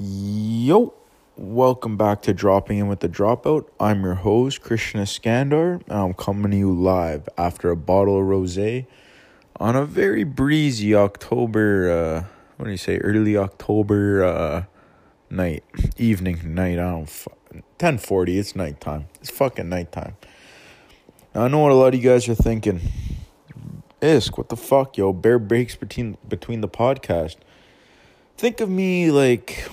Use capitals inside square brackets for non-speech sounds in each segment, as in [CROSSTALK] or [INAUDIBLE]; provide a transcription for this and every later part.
Yo, welcome back to Dropping In with the Dropout. I'm your host, Christian Iskandar, and I'm coming to you live after a bottle of rose on a very breezy October, uh, what do you say, early October uh, night, evening, night, I don't, 1040, it's nighttime. It's fucking nighttime. Now, I know what a lot of you guys are thinking. Isk, what the fuck, yo? Bare breaks between between the podcast. Think of me like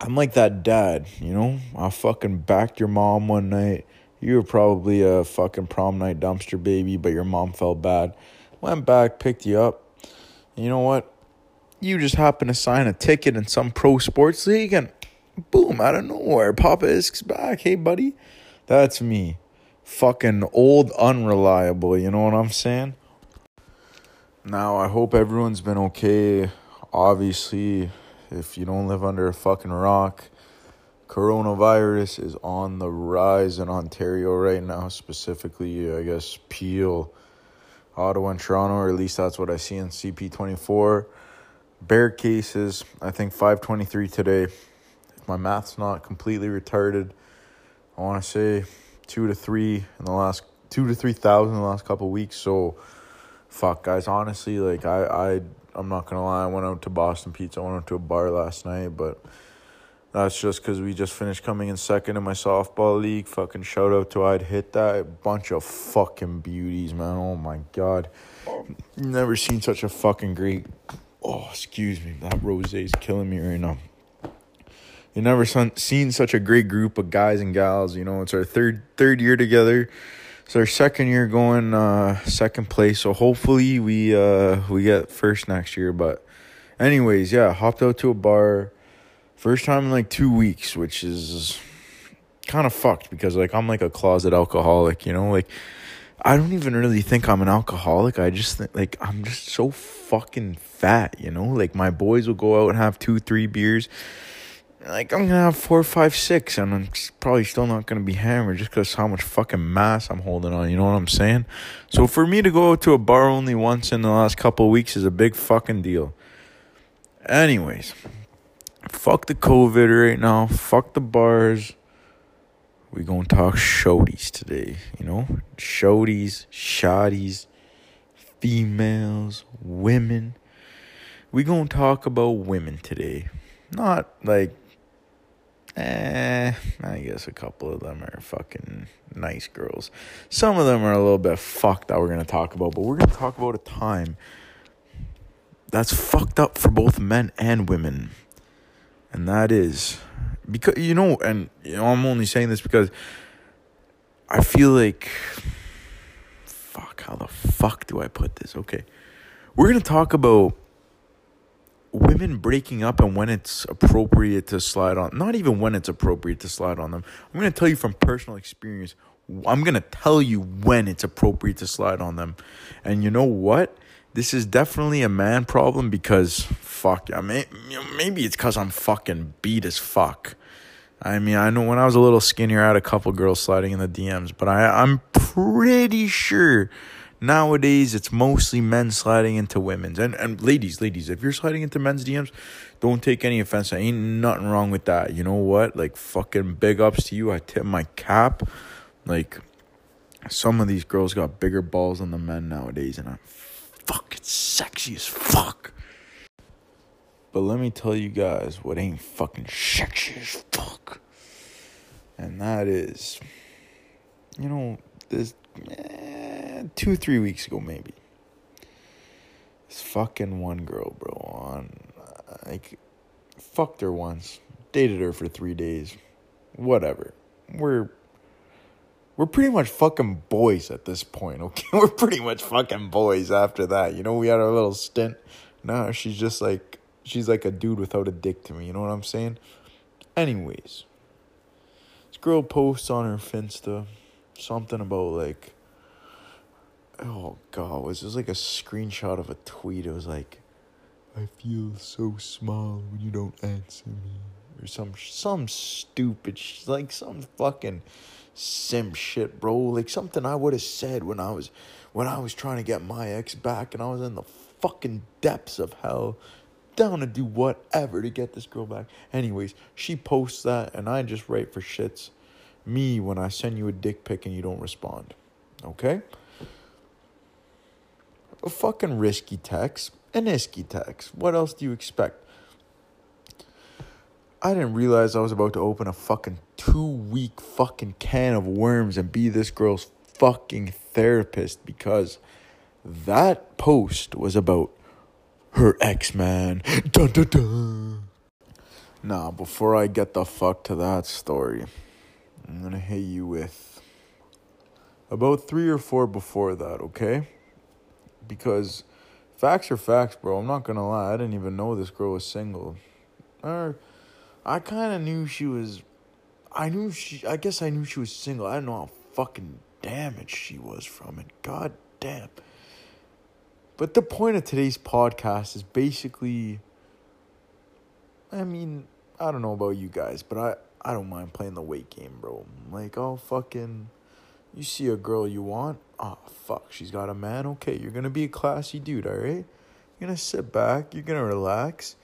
I'm like that dad, you know? I fucking backed your mom one night. You were probably a fucking prom night dumpster baby, but your mom felt bad. Went back, picked you up. And you know what? You just happened to sign a ticket in some pro sports league and boom, out of nowhere, Papa Isk's back. Hey, buddy. That's me. Fucking old, unreliable, you know what I'm saying? Now, I hope everyone's been okay. Obviously, if you don't live under a fucking rock, coronavirus is on the rise in Ontario right now, specifically, I guess, Peel, Ottawa, and Toronto, or at least that's what I see in CP24. Bare cases, I think 523 today. If my math's not completely retarded, I want to say two to three in the last two to three thousand in the last couple weeks. So, fuck, guys. Honestly, like I, I I'm not gonna lie. I went out to Boston Pizza. I went out to a bar last night, but that's just because we just finished coming in second in my softball league. Fucking shout out to I'd hit that bunch of fucking beauties, man. Oh my god, never seen such a fucking great. Oh, excuse me, that rose is killing me right now. You never seen such a great group of guys and gals. You know, it's our third third year together it's our second year going uh, second place, so hopefully we uh, we get first next year. But anyways, yeah, hopped out to a bar, first time in like two weeks, which is kind of fucked because like I'm like a closet alcoholic, you know, like I don't even really think I'm an alcoholic. I just think like I'm just so fucking fat, you know. Like my boys will go out and have two, three beers like I'm gonna have four, five, six, and I'm probably still not gonna be hammered just because how much fucking mass I'm holding on. You know what I'm saying? So for me to go to a bar only once in the last couple weeks is a big fucking deal. Anyways, fuck the COVID right now. Fuck the bars. We gonna talk shodies today. You know, shodies, shotties, females, women. We gonna talk about women today. Not like Eh, I guess a couple of them are fucking nice girls. Some of them are a little bit fucked that we're gonna talk about, but we're gonna talk about a time that's fucked up for both men and women. And that is because you know, and you know, I'm only saying this because I feel like fuck, how the fuck do I put this? Okay. We're gonna talk about women breaking up and when it's appropriate to slide on not even when it's appropriate to slide on them. I'm going to tell you from personal experience i'm going to tell you when it's appropriate to slide on them. And you know what? This is definitely a man problem because fuck i mean maybe it's because i'm fucking beat as fuck. I mean i know when i was a little skinnier i had a couple girls sliding in the dms but i i'm pretty sure Nowadays, it's mostly men sliding into women's. And, and ladies, ladies, if you're sliding into men's DMs, don't take any offense. I ain't nothing wrong with that. You know what? Like, fucking big ups to you. I tip my cap. Like, some of these girls got bigger balls than the men nowadays, and I'm fucking sexy as fuck. But let me tell you guys what ain't fucking sexy as fuck. And that is, you know, this. Eh, two, three weeks ago, maybe. This fucking one girl, bro, on like fucked her once, dated her for three days, whatever. We're we're pretty much fucking boys at this point, [LAUGHS] okay? We're pretty much fucking boys after that. You know, we had our little stint. Now she's just like she's like a dude without a dick to me, you know what I'm saying? Anyways. This girl posts on her Finsta something about like oh god, was just like a screenshot of a tweet. It was like, I feel so small when you don't answer me, or some some stupid like some fucking sim shit, bro. Like something I would have said when I was when I was trying to get my ex back, and I was in the fucking depths of hell, down to do whatever to get this girl back. Anyways, she posts that, and I just write for shits. Me when I send you a dick pic and you don't respond. Okay? A fucking risky text, an isky text. What else do you expect? I didn't realize I was about to open a fucking two week fucking can of worms and be this girl's fucking therapist because that post was about her ex man. Dun dun dun. Nah, before I get the fuck to that story, I'm gonna hit you with about three or four before that, okay? Because facts are facts, bro. I'm not gonna lie. I didn't even know this girl was single. Or I kind of knew she was. I knew she. I guess I knew she was single. I don't know how fucking damaged she was from it. God damn. But the point of today's podcast is basically. I mean, I don't know about you guys, but I I don't mind playing the wait game, bro. Like, I'll fucking, you see a girl you want? Oh fuck, she's got a man. Okay, you're gonna be a classy dude, all right? You're gonna sit back. You're gonna relax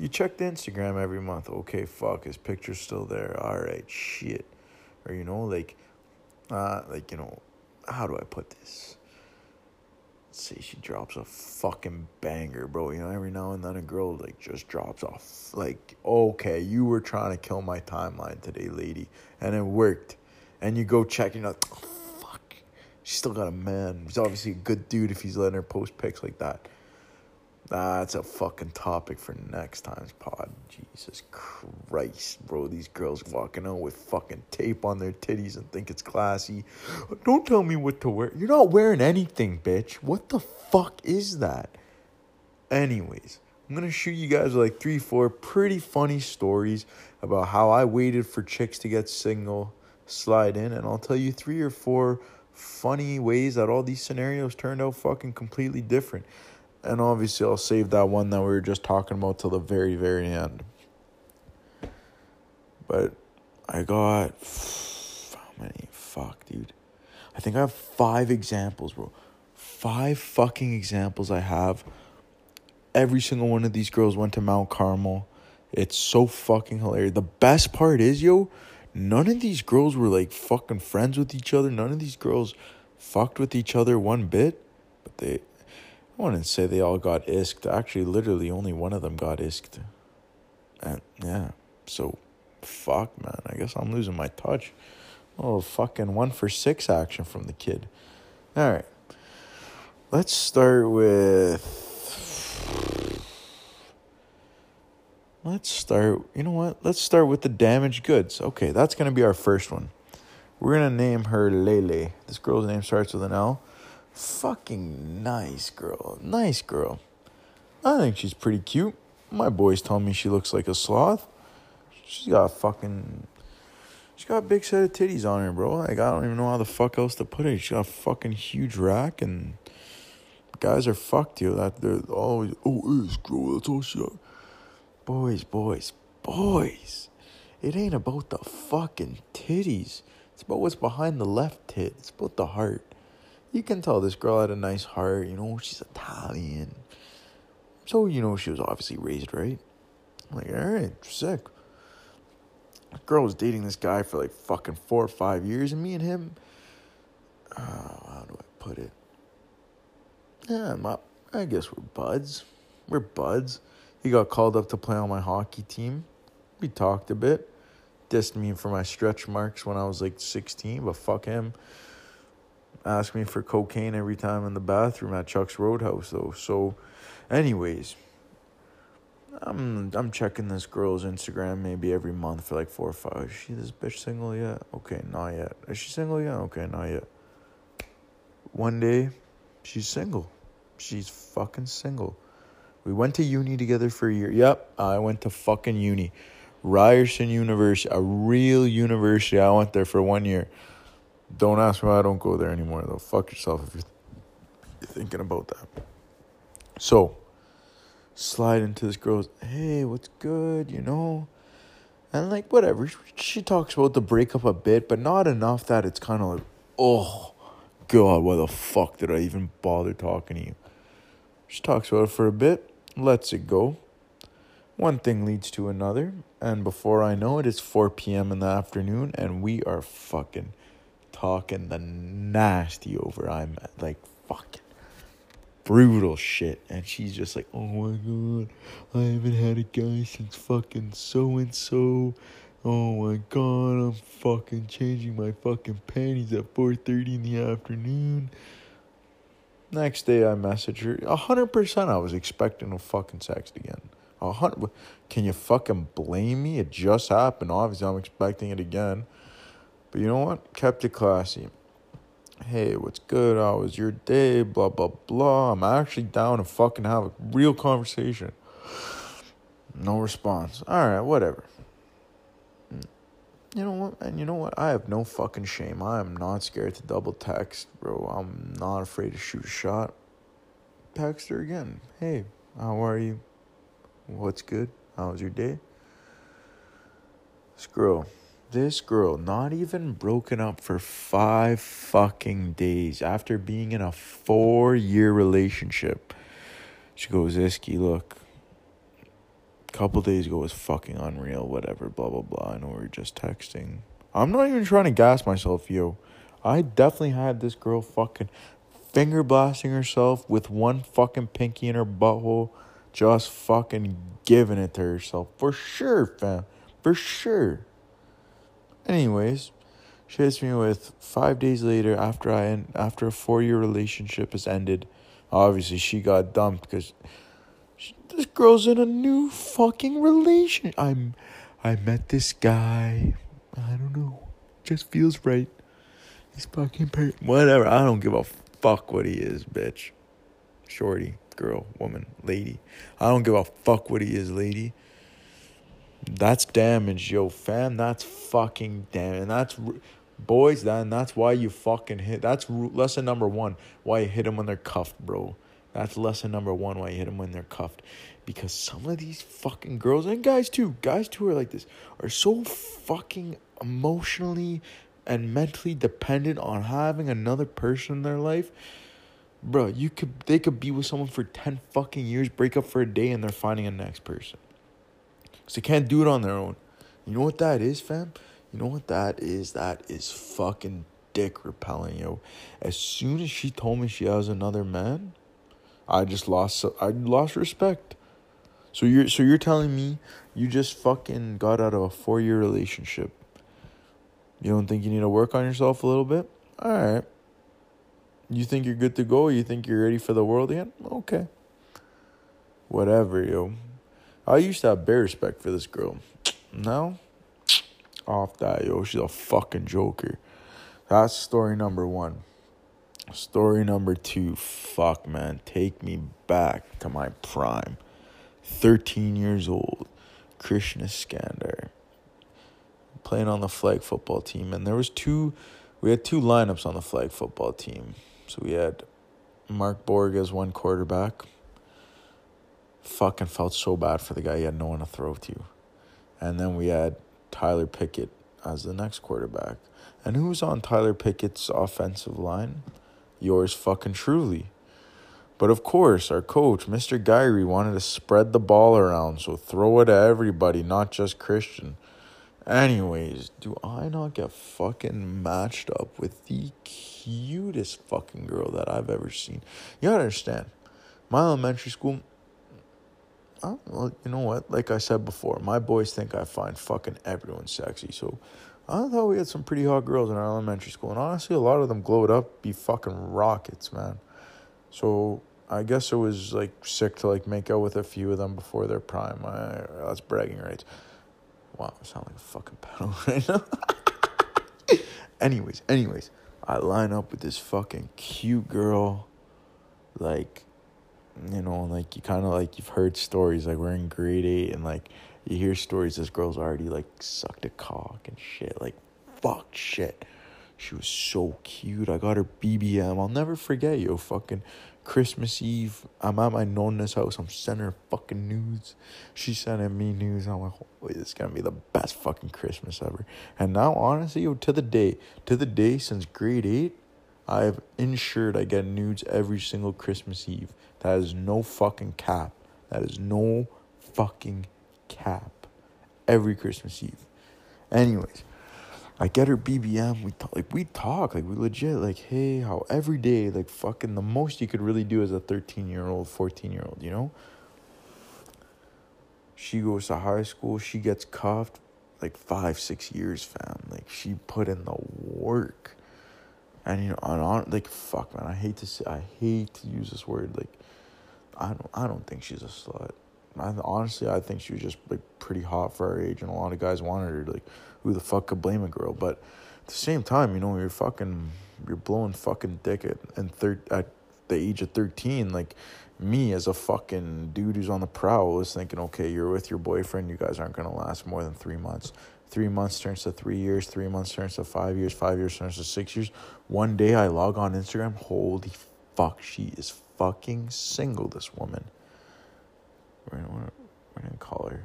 you check the Instagram every month. Okay, fuck, his picture's still there. All right, shit. Or you know, like, uh, like you know, how do I put this? Let's say she drops a fucking banger, bro. You know, every now and then a girl like just drops off. Like, okay, you were trying to kill my timeline today, lady, and it worked. And you go check, you know, oh, fuck, she's still got a man. He's obviously a good dude if he's letting her post pics like that. That's a fucking topic for next time's pod. Jesus Christ, bro. These girls walking out with fucking tape on their titties and think it's classy. Don't tell me what to wear. You're not wearing anything, bitch. What the fuck is that? Anyways, I'm gonna shoot you guys like three, four pretty funny stories about how I waited for chicks to get single, slide in, and I'll tell you three or four funny ways that all these scenarios turned out fucking completely different. And obviously, I'll save that one that we were just talking about till the very, very end. But I got. How many? Fuck, dude. I think I have five examples, bro. Five fucking examples I have. Every single one of these girls went to Mount Carmel. It's so fucking hilarious. The best part is, yo, none of these girls were like fucking friends with each other. None of these girls fucked with each other one bit. But they I wouldn't say they all got isked. Actually, literally, only one of them got isked. And yeah, so fuck, man. I guess I'm losing my touch. Oh, fucking one for six action from the kid. All right. Let's start with. Let's start. You know what? Let's start with the damaged goods. Okay, that's going to be our first one. We're going to name her Lele. This girl's name starts with an L fucking nice girl. Nice girl. I think she's pretty cute. My boys tell me she looks like a sloth. She's got a fucking. She's got a big set of titties on her, bro. Like, I don't even know how the fuck else to put it. She's got a fucking huge rack, and guys are fucked, you. That they're always, oh, this girl, that's all she got. Boys, boys, boys. It ain't about the fucking titties. It's about what's behind the left tit. It's about the heart you can tell this girl had a nice heart. You know, she's Italian. So, you know, she was obviously raised right. I'm like, all right, sick. The girl was dating this guy for like fucking four or five years, and me and him, uh, how do I put it? Yeah, my, I guess we're buds. We're buds. He got called up to play on my hockey team. We talked a bit. Dissed me for my stretch marks when I was like 16, but fuck him Asked me for cocaine every time in the bathroom at Chuck's Roadhouse though. So anyways, I'm I'm checking this girl's Instagram maybe every month for like four or five. Is she this bitch single yet? Okay, not yet. Is she single yet? Okay, not yet. One day, she's single. She's fucking single. We went to uni together for a year. Yep, I went to fucking uni. Ryerson University, a real university. I went there for one year. Don't ask why I don't go there anymore, though. Fuck yourself if you're thinking about that. So, slide into this girl's, hey, what's good, you know? And like, whatever. She talks about the breakup a bit, but not enough that it's kind of like, oh, God, why the fuck did I even bother talking to you? She talks about it for a bit, lets it go. one thing leads to another, and before I know it, it's 4 p.m. in the afternoon, and we are fucking talking the nasty over. I'm like fucking brutal shit. And she's just like, oh my god, I haven't had a guy since fucking so and so. Oh my god, I'm fucking changing my fucking panties at 4:30 in the afternoon. Next day I message her. A hundred percent I was expecting a fucking sext again. A hundred can you fucking blame me? It just happened. Obviously I'm expecting it again. But you know what? Kept it classy. Hey, what's good? How was your day? Blah blah blah. I'm actually down to fucking have a real conversation. No response. Alright, whatever you know what, and you know what? I have no fucking shame. I am not scared to double text, bro. I'm not afraid to shoot a shot. Text her again. Hey, how are you? What's good? How was your day? This girl, this girl, not even broken up for five fucking days after being in a four year relationship. She goes, Iski, look, couple days ago was fucking unreal, whatever, blah, blah, blah. And we are just texting. I'm not even trying to gas myself, yo. I definitely had this girl fucking finger blasting herself with one fucking pinky in her butthole, just fucking giving it to herself. For sure, fam. For sure. Anyways, she hits me with five days later after I end, after a four year relationship has ended. Obviously, she got dumped because this girl's in a new fucking relation. I'm I met this guy. I don't know. Just feels right. He's fucking per- whatever. I don't give a fuck what he is, bitch. Shorty, girl, woman, lady. I don't give a fuck what he is, lady. That's damage, yo, fam. That's fucking damage. And that's boys. Then that's why you fucking hit. That's lesson number one. Why you hit them when they're cuffed, bro. That's lesson number one why you hit them when they're cuffed. Because some of these fucking girls, and guys too, guys too are like this, are so fucking emotionally and mentally dependent on having another person in their life. Bro, you could they could be with someone for 10 fucking years, break up for a day, and they're finding a next person. Because they can't do it on their own. You know what that is, fam? You know what that is? That is fucking dick repelling, yo. As soon as she told me she has another man, I just lost I lost respect. So you're so you're telling me you just fucking got out of a four year relationship. You don't think you need to work on yourself a little bit? Alright. You think you're good to go? You think you're ready for the world again? Okay. Whatever, yo. I used to have bare respect for this girl. Now, off that, yo. She's a fucking joker. That's story number one. Story number two, fuck man, take me back to my prime. 13 years old, Christian Iskandar. playing on the flag football team. And there was two, we had two lineups on the flag football team. So we had Mark Borg as one quarterback. Fucking felt so bad for the guy. He had no one to throw to. And then we had Tyler Pickett as the next quarterback. And who was on Tyler Pickett's offensive line? Yours fucking truly. But of course, our coach, Mr. Gyrie, wanted to spread the ball around, so throw it at everybody, not just Christian. Anyways, do I not get fucking matched up with the cutest fucking girl that I've ever seen? You gotta understand, my elementary school. Well, you know what? Like I said before, my boys think I find fucking everyone sexy. So I thought we had some pretty hot girls in our elementary school, and honestly, a lot of them glowed up, be fucking rockets, man. So I guess it was like sick to like make out with a few of them before their prime. I, that's bragging rights. Wow, I sound like a fucking pedal [LAUGHS] right now. anyways, anyways, I line up with this fucking cute girl, like, you know, like you kind of like you've heard stories like we're in grade eight and like you hear stories this girl's already like sucked a cock and shit, like fuck shit. She was so cute. I got her BBM. I'll never forget, yo. Fucking Christmas Eve. I'm at my nonna's house. I'm sending her fucking nudes. She's sending me nudes. I'm like, holy, this is gonna be the best fucking Christmas ever. And now, honestly, yo, to the day, to the day since grade eight, I've ensured I get nudes every single Christmas Eve. That is no fucking cap. That is no fucking cap. Every Christmas Eve. Anyways, I get her BBM. We talk, like we talk like we legit like hey how every day like fucking the most you could really do as a thirteen year old, fourteen year old, you know. She goes to high school. She gets cuffed like five six years, fam. Like she put in the work, and you know on, on like fuck man. I hate to say I hate to use this word like. I don't. I don't think she's a slut. I, honestly, I think she was just like pretty hot for her age, and a lot of guys wanted her. Like, who the fuck could blame a girl? But at the same time, you know, you're fucking, you're blowing fucking dick at and third at the age of thirteen. Like, me as a fucking dude who's on the prowl was thinking, okay, you're with your boyfriend, you guys aren't gonna last more than three months. Three months turns to three years, three months turns to five years, five years turns to six years. One day I log on Instagram, holy fuck, she is fucking single, this woman. We're gonna, we're gonna call her.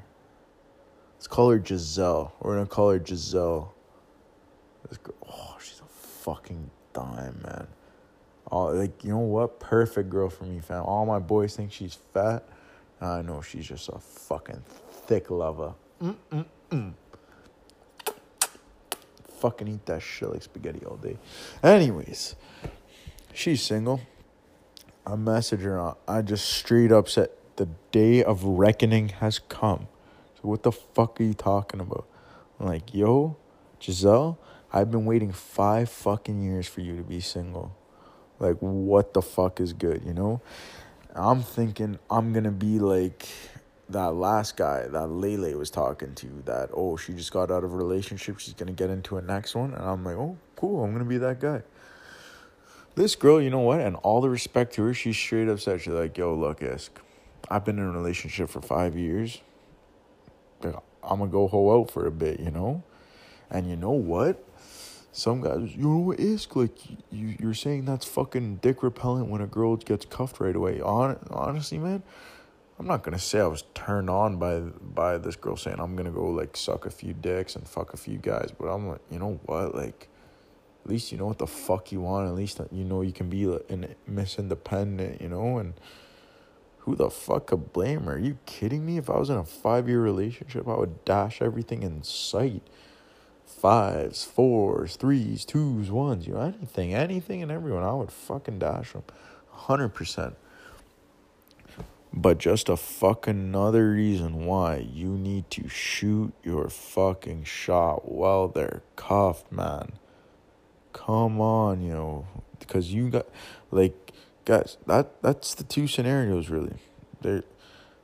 Let's call her Giselle. We're gonna call her Giselle. This girl, oh, she's a fucking dime, man. Oh, like you know what? Perfect girl for me, fam. All my boys think she's fat. I know she's just a fucking thick lover. Mm mm mm. Fucking eat that shit like spaghetti all day. Anyways, she's single. I message her. I just straight up said the day of reckoning has come. So what the fuck are you talking about? I'm like, yo, Giselle, I've been waiting five fucking years for you to be single. Like, what the fuck is good, you know? I'm thinking I'm gonna be like that last guy that Lele was talking to that, oh, she just got out of a relationship, she's gonna get into a next one. And I'm like, oh, cool, I'm gonna be that guy. This girl, you know what? And all the respect to her, she straight up said, she's like, yo, look, Isk, I've been in a relationship for five years. I'm gonna go hoe out for a bit, you know? And you know what? some guys, you know what is like you you're saying that's fucking dick repellent when a girl gets cuffed right away. On honestly, man, I'm not gonna say I was turned on by by this girl saying I'm gonna go like suck a few dicks and fuck a few guys, but I'm like, you know what, like. At least you know what the fuck you want. At least uh, you know you can be an Miss Independent, you know. And who the fuck could blame her? Are you kidding me? If I was in a five year relationship, I would dash everything in sight fives, fours, threes, twos, ones, you know, anything, anything and everyone. I would fucking dash them. 100%. But just a fucking another reason why you need to shoot your fucking shot while they're cuffed, man. Come on, you know, because you got, like, guys, that that's the two scenarios really. There,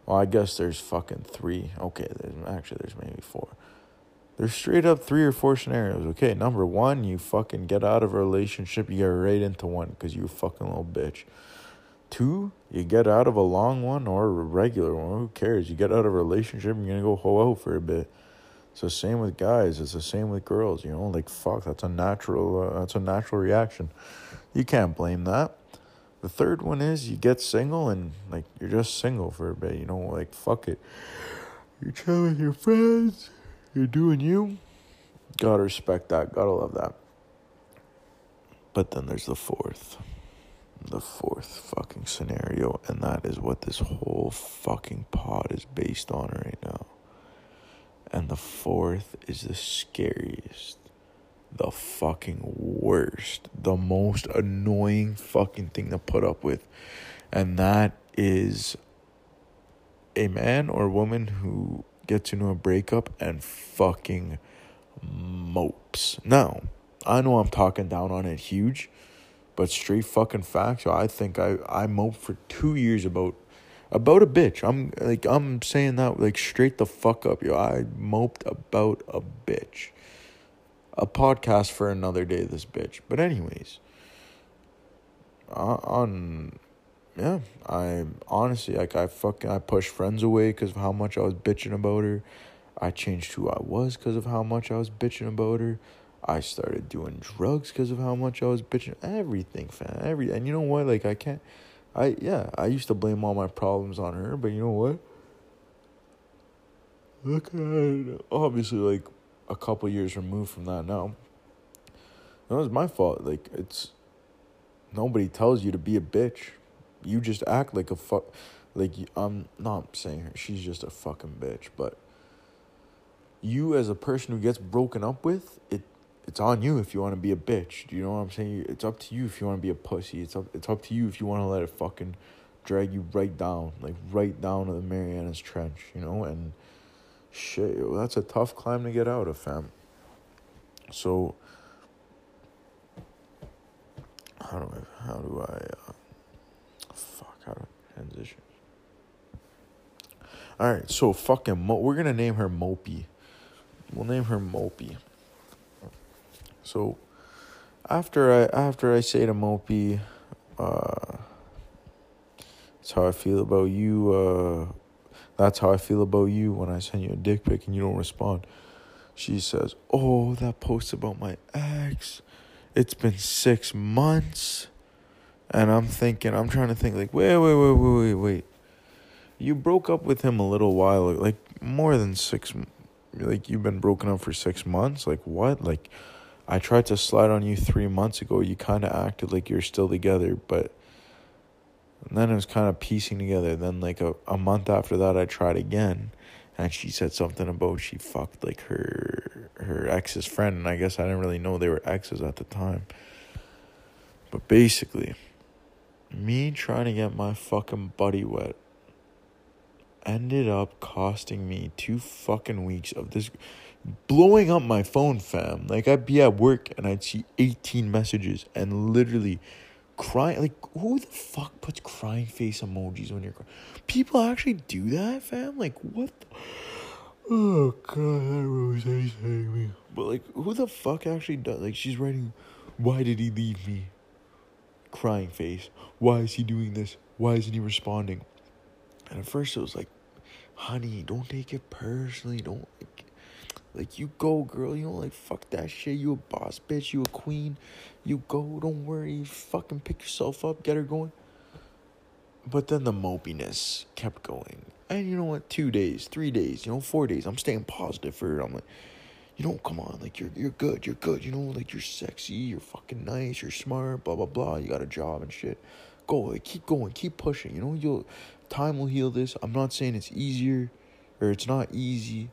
well, I guess there's fucking three. Okay, there's actually there's maybe four. There's straight up three or four scenarios. Okay, number one, you fucking get out of a relationship, you get right into one because you fucking little bitch. Two, you get out of a long one or a regular one. Who cares? You get out of a relationship, you're gonna go hoe out for a bit. It's the same with guys. It's the same with girls. You know, like fuck, that's a natural. Uh, that's a natural reaction. You can't blame that. The third one is you get single and like you're just single for a bit. You know, like fuck it. You're chilling with your friends you're doing you. Gotta respect that. Gotta love that. But then there's the fourth. The fourth fucking scenario, and that is what this whole fucking pod is based on right now. And the fourth is the scariest, the fucking worst, the most annoying fucking thing to put up with. And that is a man or woman who gets into a breakup and fucking mopes. Now, I know I'm talking down on it huge, but straight fucking facts. I think I I moped for two years about about a bitch. I'm like I'm saying that like straight the fuck up, yo. I moped about a bitch. A podcast for another day, this bitch. But anyways, uh, on yeah, I honestly like I fucking I pushed friends away because of how much I was bitching about her. I changed who I was because of how much I was bitching about her. I started doing drugs because of how much I was bitching. Everything, fam. Every and you know what? Like I can't. I yeah. I used to blame all my problems on her, but you know what? Look at obviously like a couple years removed from that now. That was my fault. Like it's nobody tells you to be a bitch you just act like a fuck like I'm not saying her she's just a fucking bitch, but you as a person who gets broken up with, it it's on you if you want to be a bitch. Do you know what I'm saying? It's up to you if you want to be a pussy. It's up it's up to you if you want to let it fucking drag you right down, like right down to the Marianas Trench, you know? And shit, yo, that's a tough climb to get out of, fam. So how do I how do I uh, fuck how do I transition? All right, so fucking Mo- we're gonna name her Mopey. We'll name her Mopey. So after I after I say to Mopey, uh, that's how I feel about you. Uh, that's how I feel about you when I send you a dick pic and you don't respond. She says, "Oh, that post about my ex. It's been six months." And I'm thinking, I'm trying to think, like, wait, wait, wait, wait, wait, wait. You broke up with him a little while, ago, like more than six, like you've been broken up for six months. Like what? Like I tried to slide on you three months ago. You kind of acted like you're still together, but and then it was kind of piecing together. Then like a, a month after that, I tried again, and she said something about she fucked like her her ex's friend, and I guess I didn't really know they were exes at the time. But basically, me trying to get my fucking buddy wet ended up costing me two fucking weeks of this blowing up my phone, fam. Like I'd be at work and I'd see 18 messages and literally crying. Like who the fuck puts crying face emojis when you're crying? People actually do that, fam. Like what? The- [SIGHS] oh god, that Rose's hitting me. But like, who the fuck actually does? Like she's writing, "Why did he leave me?" Crying face. Why is he doing this? Why isn't he responding? And at first it was like, honey, don't take it personally. Don't like you go, girl. You don't like fuck that shit. You a boss bitch. You a queen. You go. Don't worry. Fucking pick yourself up. Get her going. But then the mopiness kept going. And you know what? Two days, three days, you know, four days. I'm staying positive for her. I'm like, you know, come on, like you're you're good, you're good. You know, like you're sexy, you're fucking nice, you're smart, blah blah blah. You got a job and shit. Go, like keep going, keep pushing. You know, you'll time will heal this. I'm not saying it's easier or it's not easy.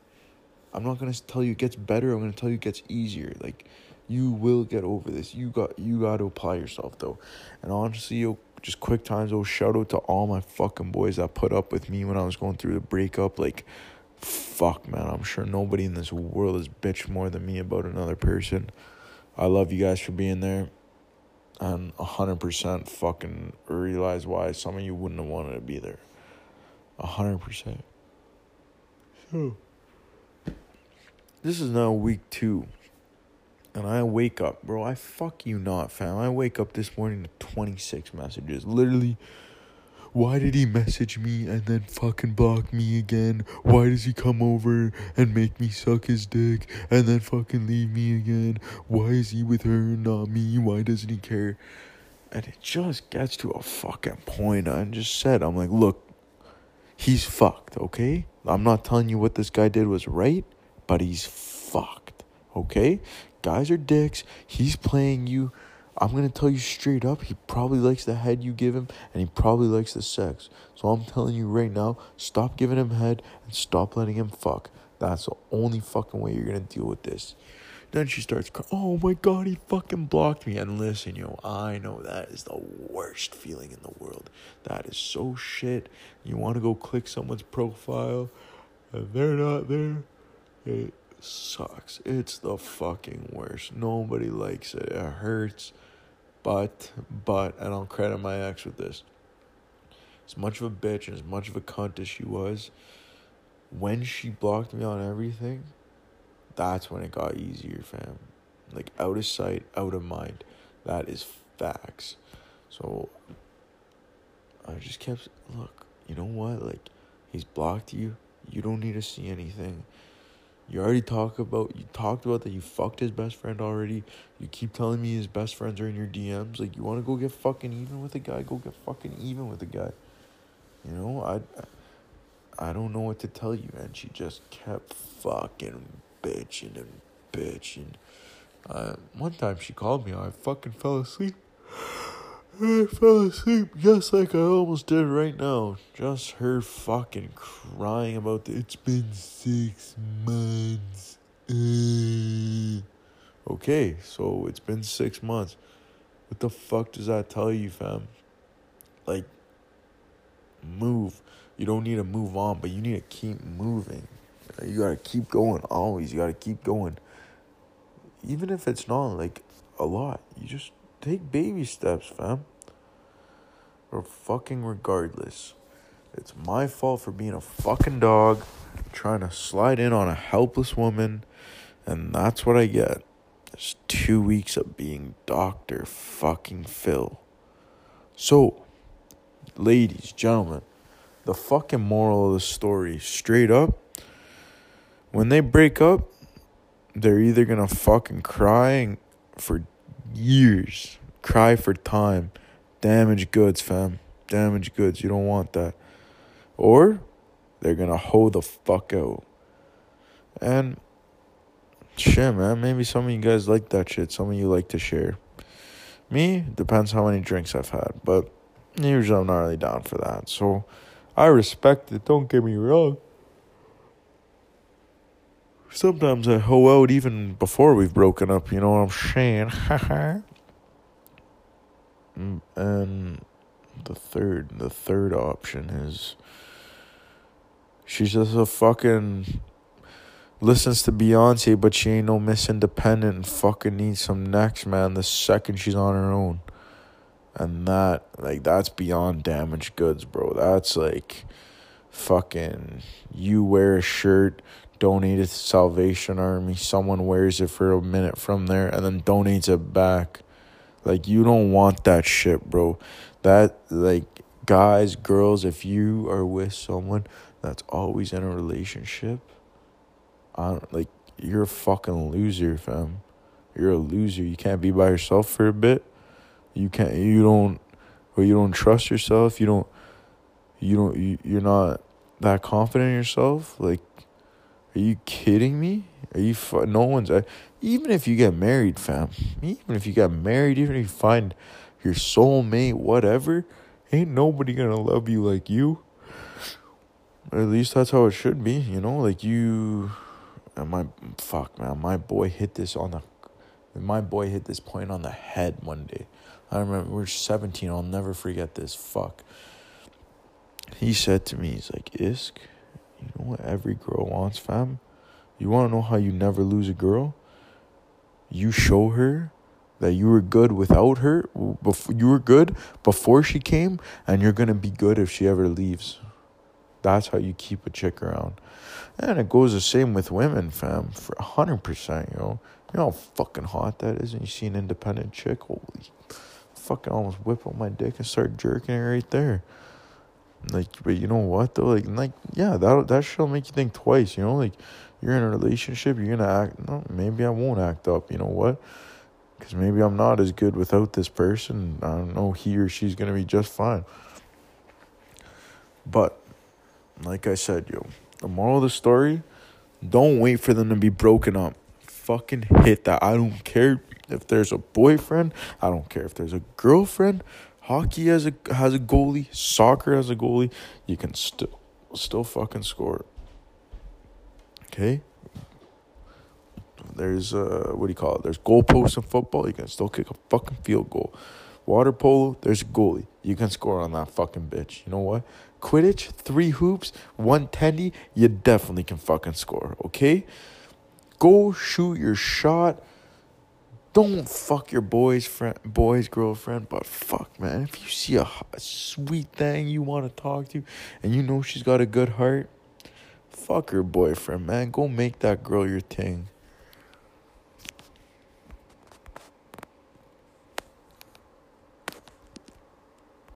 I'm not gonna tell you it gets better. I'm gonna tell you it gets easier. Like you will get over this. You got you got to apply yourself though. And honestly, yo, just quick times. Oh, shout out to all my fucking boys that put up with me when I was going through the breakup. Like, fuck, man. I'm sure nobody in this world is bitch more than me about another person. I love you guys for being there and 100% fucking realize why some of you wouldn't have wanted to be there. 100%. So, this is now week two. And I wake up, bro. I fuck you not, fam. I wake up this morning to 26 messages. Literally, why did he message me and then fucking block me again? Why does he come over and make me suck his dick and then fucking leave me again? Why is he with her and not me? Why doesn't he care? And it just gets to a fucking point. I just said, I'm like, look, he's fucked, okay? I'm not telling you what this guy did was right, but he's fucked, okay? Guys are dicks. He's playing you. I'm gonna tell you straight up, he probably likes the head you give him, and he probably likes the sex. So I'm telling you right now, stop giving him head and stop letting him fuck. That's the only fucking way you're gonna deal with this. Then she starts crying. Oh my god, he fucking blocked me. And listen, yo, I know that is the worst feeling in the world. That is so shit. You want to go click someone's profile, and they're not there. It sucks. It's the fucking worst. Nobody likes it. It hurts. But, but, and I'll credit my ex with this. As much of a bitch and as much of a cunt as she was, when she blocked me on everything, that's when it got easier, fam. Like out of sight, out of mind. That is facts. So I just kept look, you know what? Like he's blocked you. You don't need to see anything. You already talked about you talked about that you fucked his best friend already. You keep telling me his best friends are in your DMs. Like you want to go get fucking even with a guy, go get fucking even with a guy. You know, I I don't know what to tell you, and she just kept fucking bitching and bitching. Uh, one time she called me, I fucking fell asleep. I fell asleep just like I almost did right now. Just her fucking crying about the, it's been six months. Uh. Okay, so it's been six months. What the fuck does that tell you, fam? Like, move. You don't need to move on, but you need to keep moving. You gotta keep going always. You gotta keep going. Even if it's not like a lot, you just take baby steps, fam. Or fucking regardless. It's my fault for being a fucking dog, trying to slide in on a helpless woman, and that's what I get. It's two weeks of being Dr. fucking Phil. So, ladies, gentlemen, the fucking moral of the story, straight up, when they break up, they're either gonna fucking cry for years, cry for time, damage goods, fam, damage goods. You don't want that, or they're gonna hold the fuck out. And shit, man, maybe some of you guys like that shit. Some of you like to share. Me depends how many drinks I've had, but usually I'm not really down for that. So I respect it. Don't get me wrong sometimes I hoe out even before we've broken up, you know what I'm saying? [LAUGHS] Mm, and the third, the third option is she's just a fucking listens to Beyonce, but she ain't no Miss Independent and fucking needs some next man the second she's on her own. And that, like, that's beyond damaged goods, bro. That's like fucking you wear a shirt donated to Salvation Army. Someone wears it for a minute from there and then donates it back. Like you don't want that shit, bro. That like guys, girls, if you are with someone that's always in a relationship, I like you're a fucking loser, fam. You're a loser. You can't be by yourself for a bit. You can't. You don't. Or you don't trust yourself. You don't. You don't. You, you're not that confident in yourself. Like are you kidding me? Are you fu- no one's uh, even if you get married, fam. Even if you get married, even if you find your soulmate, whatever, ain't nobody gonna love you like you. Or at least that's how it should be, you know. Like you, and my fuck, man. My boy hit this on the, my boy hit this point on the head one day. I remember we are seventeen. I'll never forget this. Fuck. He said to me, he's like, Isk you know what every girl wants, fam? You want to know how you never lose a girl? You show her that you were good without her, before you were good before she came, and you're gonna be good if she ever leaves. That's how you keep a chick around, and it goes the same with women, fam. For hundred percent, you know. You know how fucking hot that is, and you see an independent chick, holy, fucking almost whip out my dick and start jerking it right there. Like, but you know what though? Like, like yeah, that that shit'll make you think twice. You know, like you're in a relationship, you're gonna act. No, maybe I won't act up. You know what? Because maybe I'm not as good without this person. I don't know. He or she's gonna be just fine. But, like I said, yo, the moral of the story: don't wait for them to be broken up. Fucking hit that. I don't care if there's a boyfriend. I don't care if there's a girlfriend. Hockey has a has a goalie. Soccer has a goalie. You can still still fucking score. Okay. There's uh what do you call it? There's goalposts in football. You can still kick a fucking field goal. Water polo, there's a goalie. You can score on that fucking bitch. You know what? Quidditch, three hoops, one tendy, you definitely can fucking score, okay? Go shoot your shot don't fuck your boy's friend, boy's girlfriend, but fuck, man. If you see a, a sweet thing you want to talk to, and you know she's got a good heart, fuck her boyfriend, man. Go make that girl your thing.